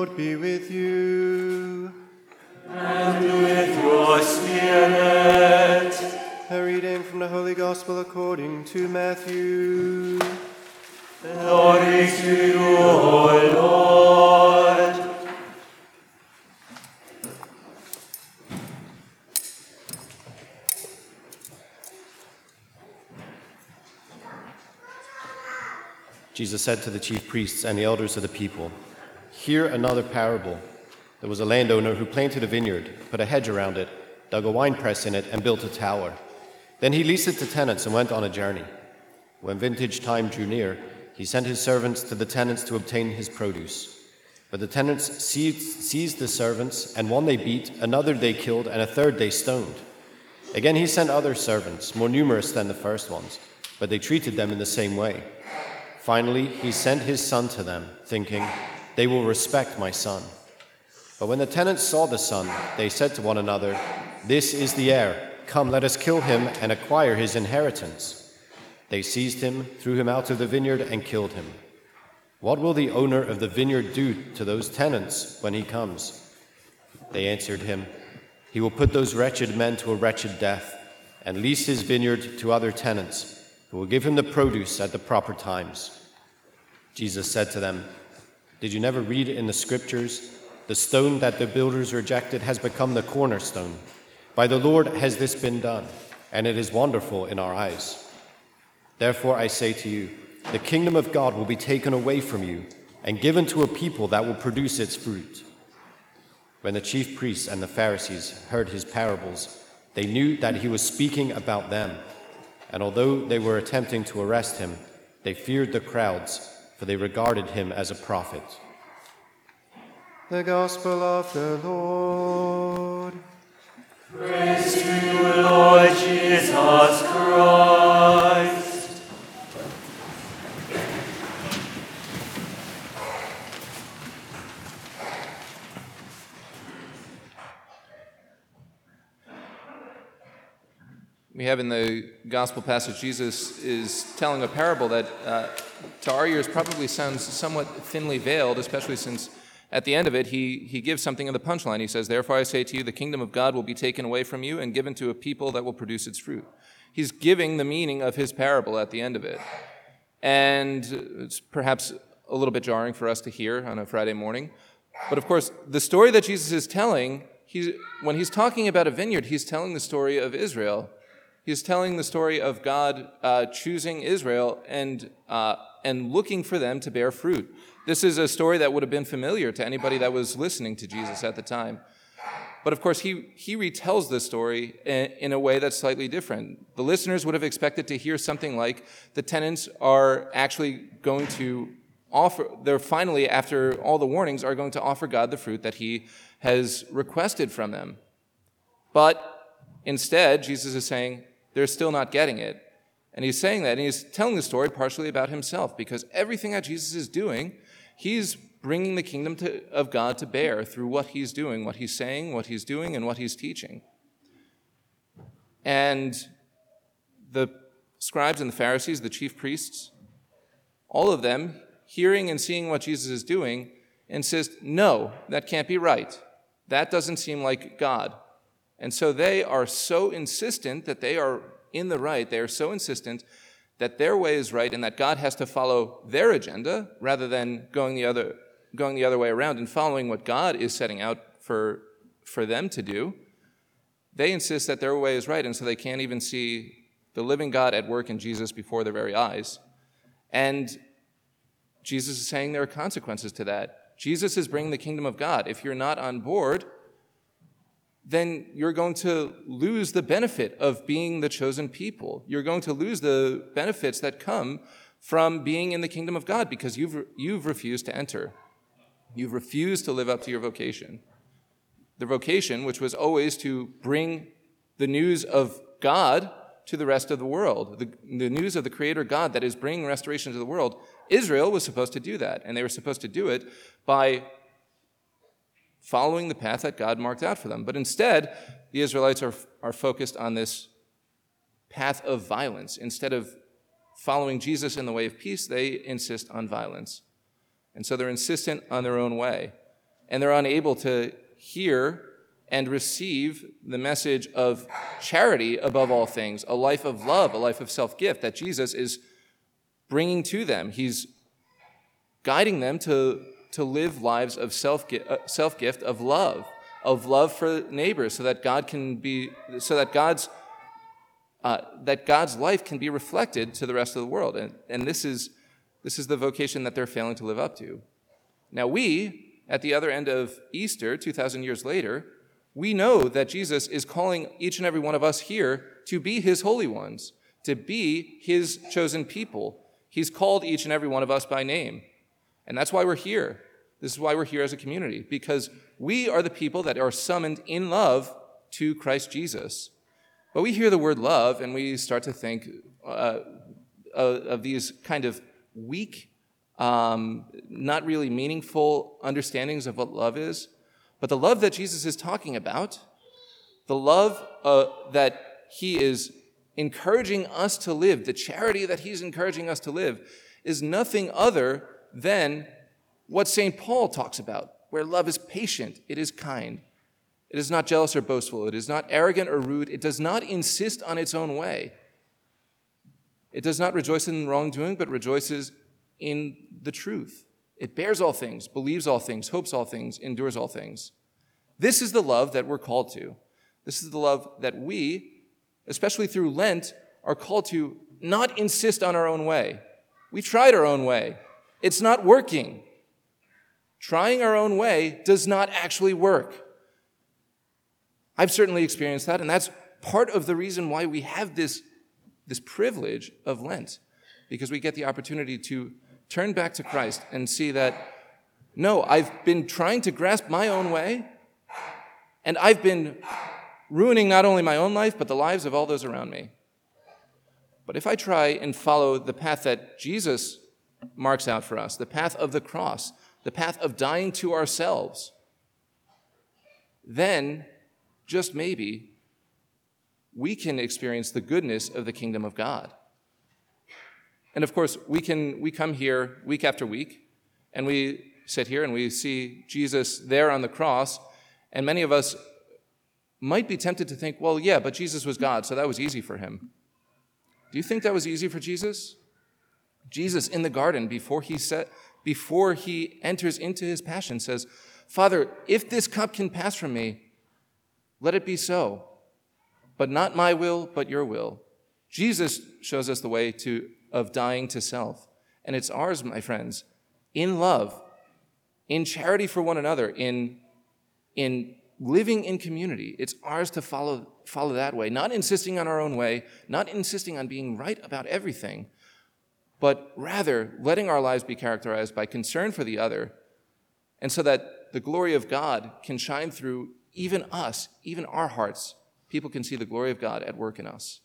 Lord be with you. And with your spirit. A reading from the Holy Gospel according to Matthew. Glory to you, O Lord. Jesus said to the chief priests and the elders of the people, Hear another parable. There was a landowner who planted a vineyard, put a hedge around it, dug a wine press in it, and built a tower. Then he leased it to tenants and went on a journey. When vintage time drew near, he sent his servants to the tenants to obtain his produce. But the tenants seized, seized the servants, and one they beat, another they killed, and a third they stoned. Again he sent other servants, more numerous than the first ones, but they treated them in the same way. Finally, he sent his son to them, thinking, They will respect my son. But when the tenants saw the son, they said to one another, This is the heir. Come, let us kill him and acquire his inheritance. They seized him, threw him out of the vineyard, and killed him. What will the owner of the vineyard do to those tenants when he comes? They answered him, He will put those wretched men to a wretched death and lease his vineyard to other tenants who will give him the produce at the proper times. Jesus said to them, Did you never read in the scriptures, the stone that the builders rejected has become the cornerstone? By the Lord has this been done, and it is wonderful in our eyes. Therefore I say to you, the kingdom of God will be taken away from you and given to a people that will produce its fruit. When the chief priests and the Pharisees heard his parables, they knew that he was speaking about them. And although they were attempting to arrest him, they feared the crowds, for they regarded him as a prophet. The Gospel of the Lord. Praise to you, Lord Jesus Christ. We have in the gospel passage, Jesus is telling a parable that, uh, to our ears, probably sounds somewhat thinly veiled, especially since at the end of it, he, he gives something in the punchline. He says, Therefore I say to you, the kingdom of God will be taken away from you and given to a people that will produce its fruit. He's giving the meaning of his parable at the end of it. And it's perhaps a little bit jarring for us to hear on a Friday morning. But of course, the story that Jesus is telling, he's, when he's talking about a vineyard, he's telling the story of Israel. He's telling the story of God uh, choosing Israel and, uh, and looking for them to bear fruit. This is a story that would have been familiar to anybody that was listening to Jesus at the time. But of course, he, he retells this story in, in, a way that's slightly different. The listeners would have expected to hear something like the tenants are actually going to offer, they're finally, after all the warnings, are going to offer God the fruit that he has requested from them. But instead, Jesus is saying, they're still not getting it. And he's saying that, and he's telling the story partially about himself, because everything that Jesus is doing, he's bringing the kingdom to, of God to bear through what he's doing, what he's saying, what he's doing, and what he's teaching. And the scribes and the Pharisees, the chief priests, all of them, hearing and seeing what Jesus is doing, insist, no, that can't be right. That doesn't seem like God. And so they are so insistent that they are in the right. They are so insistent that their way is right and that God has to follow their agenda rather than going the other, going the other way around and following what God is setting out for, for them to do. They insist that their way is right, and so they can't even see the living God at work in Jesus before their very eyes. And Jesus is saying there are consequences to that. Jesus is bringing the kingdom of God. If you're not on board, then you're going to lose the benefit of being the chosen people. You're going to lose the benefits that come from being in the kingdom of God because you've, you've refused to enter. You've refused to live up to your vocation. The vocation, which was always to bring the news of God to the rest of the world, the, the news of the Creator God that is bringing restoration to the world. Israel was supposed to do that, and they were supposed to do it by following the path that God marked out for them. But instead, the Israelites are, are focused on this path of violence. Instead of following Jesus in the way of peace, they insist on violence. And so they're insistent on their own way. and they're unable to hear and receive the message of charity above all things, a life of love, a life of self gift that Jesus is bringing to them. He's guiding them to, to live lives of self gift, of love, of love for neighbors, so that God can be, so that God's uh, that God's life can be reflected to the rest of the world. And, and this, is, this is the vocation that they're failing to live up to. Now, we, at the other end of Easter, 2,000 years later, we know that Jesus is calling each and every one of us here to be his holy ones, to be his chosen people. He's called each and every one of us by name. And that's why we're here. This is why we're here as a community, because we are the people that are summoned in love to Christ Jesus. But we hear the word love and we start to think uh, of these kind of weak, um, not really meaningful understandings of what love is. But the love that Jesus is talking about, the love uh, that he is encouraging us to live, the charity that he's encouraging us to live, is nothing other than what St. Paul talks about, where love is patient, it is kind, it is not jealous or boastful, it is not arrogant or rude, it does not insist on its own way. It does not rejoice in wrongdoing, but rejoices in the truth. It bears all things, believes all things, hopes all things, endures all things. This is the love that we're called to. This is the love that we, especially through Lent, are called to not insist on our own way. We tried our own way, it's not working. Trying our own way does not actually work. I've certainly experienced that, and that's part of the reason why we have this, this privilege of Lent, because we get the opportunity to turn back to Christ and see that, no, I've been trying to grasp my own way, and I've been ruining not only my own life, but the lives of all those around me. But if I try and follow the path that Jesus marks out for us, the path of the cross, the path of dying to ourselves, then, just maybe, we can experience the goodness of the kingdom of God. And of course, we can we come here week after week, and we sit here and we see Jesus there on the cross, and many of us might be tempted to think, well, yeah, but Jesus was God, so that was easy for him. Do you think that was easy for Jesus? Jesus in the garden before he set before he enters into his passion says, "Father, if this cup can pass from me, let it be so. But not my will, but your will." Jesus shows us the way to of dying to self. And it's ours, my friends, in love, in charity for one another, in, in living in community. It's ours to follow, follow that way, not insisting on our own way, not insisting on being right about everything, but rather letting our lives be characterized by concern for the other, and so that the glory of God can shine through even us, even our hearts. People can see the glory of God at work in us.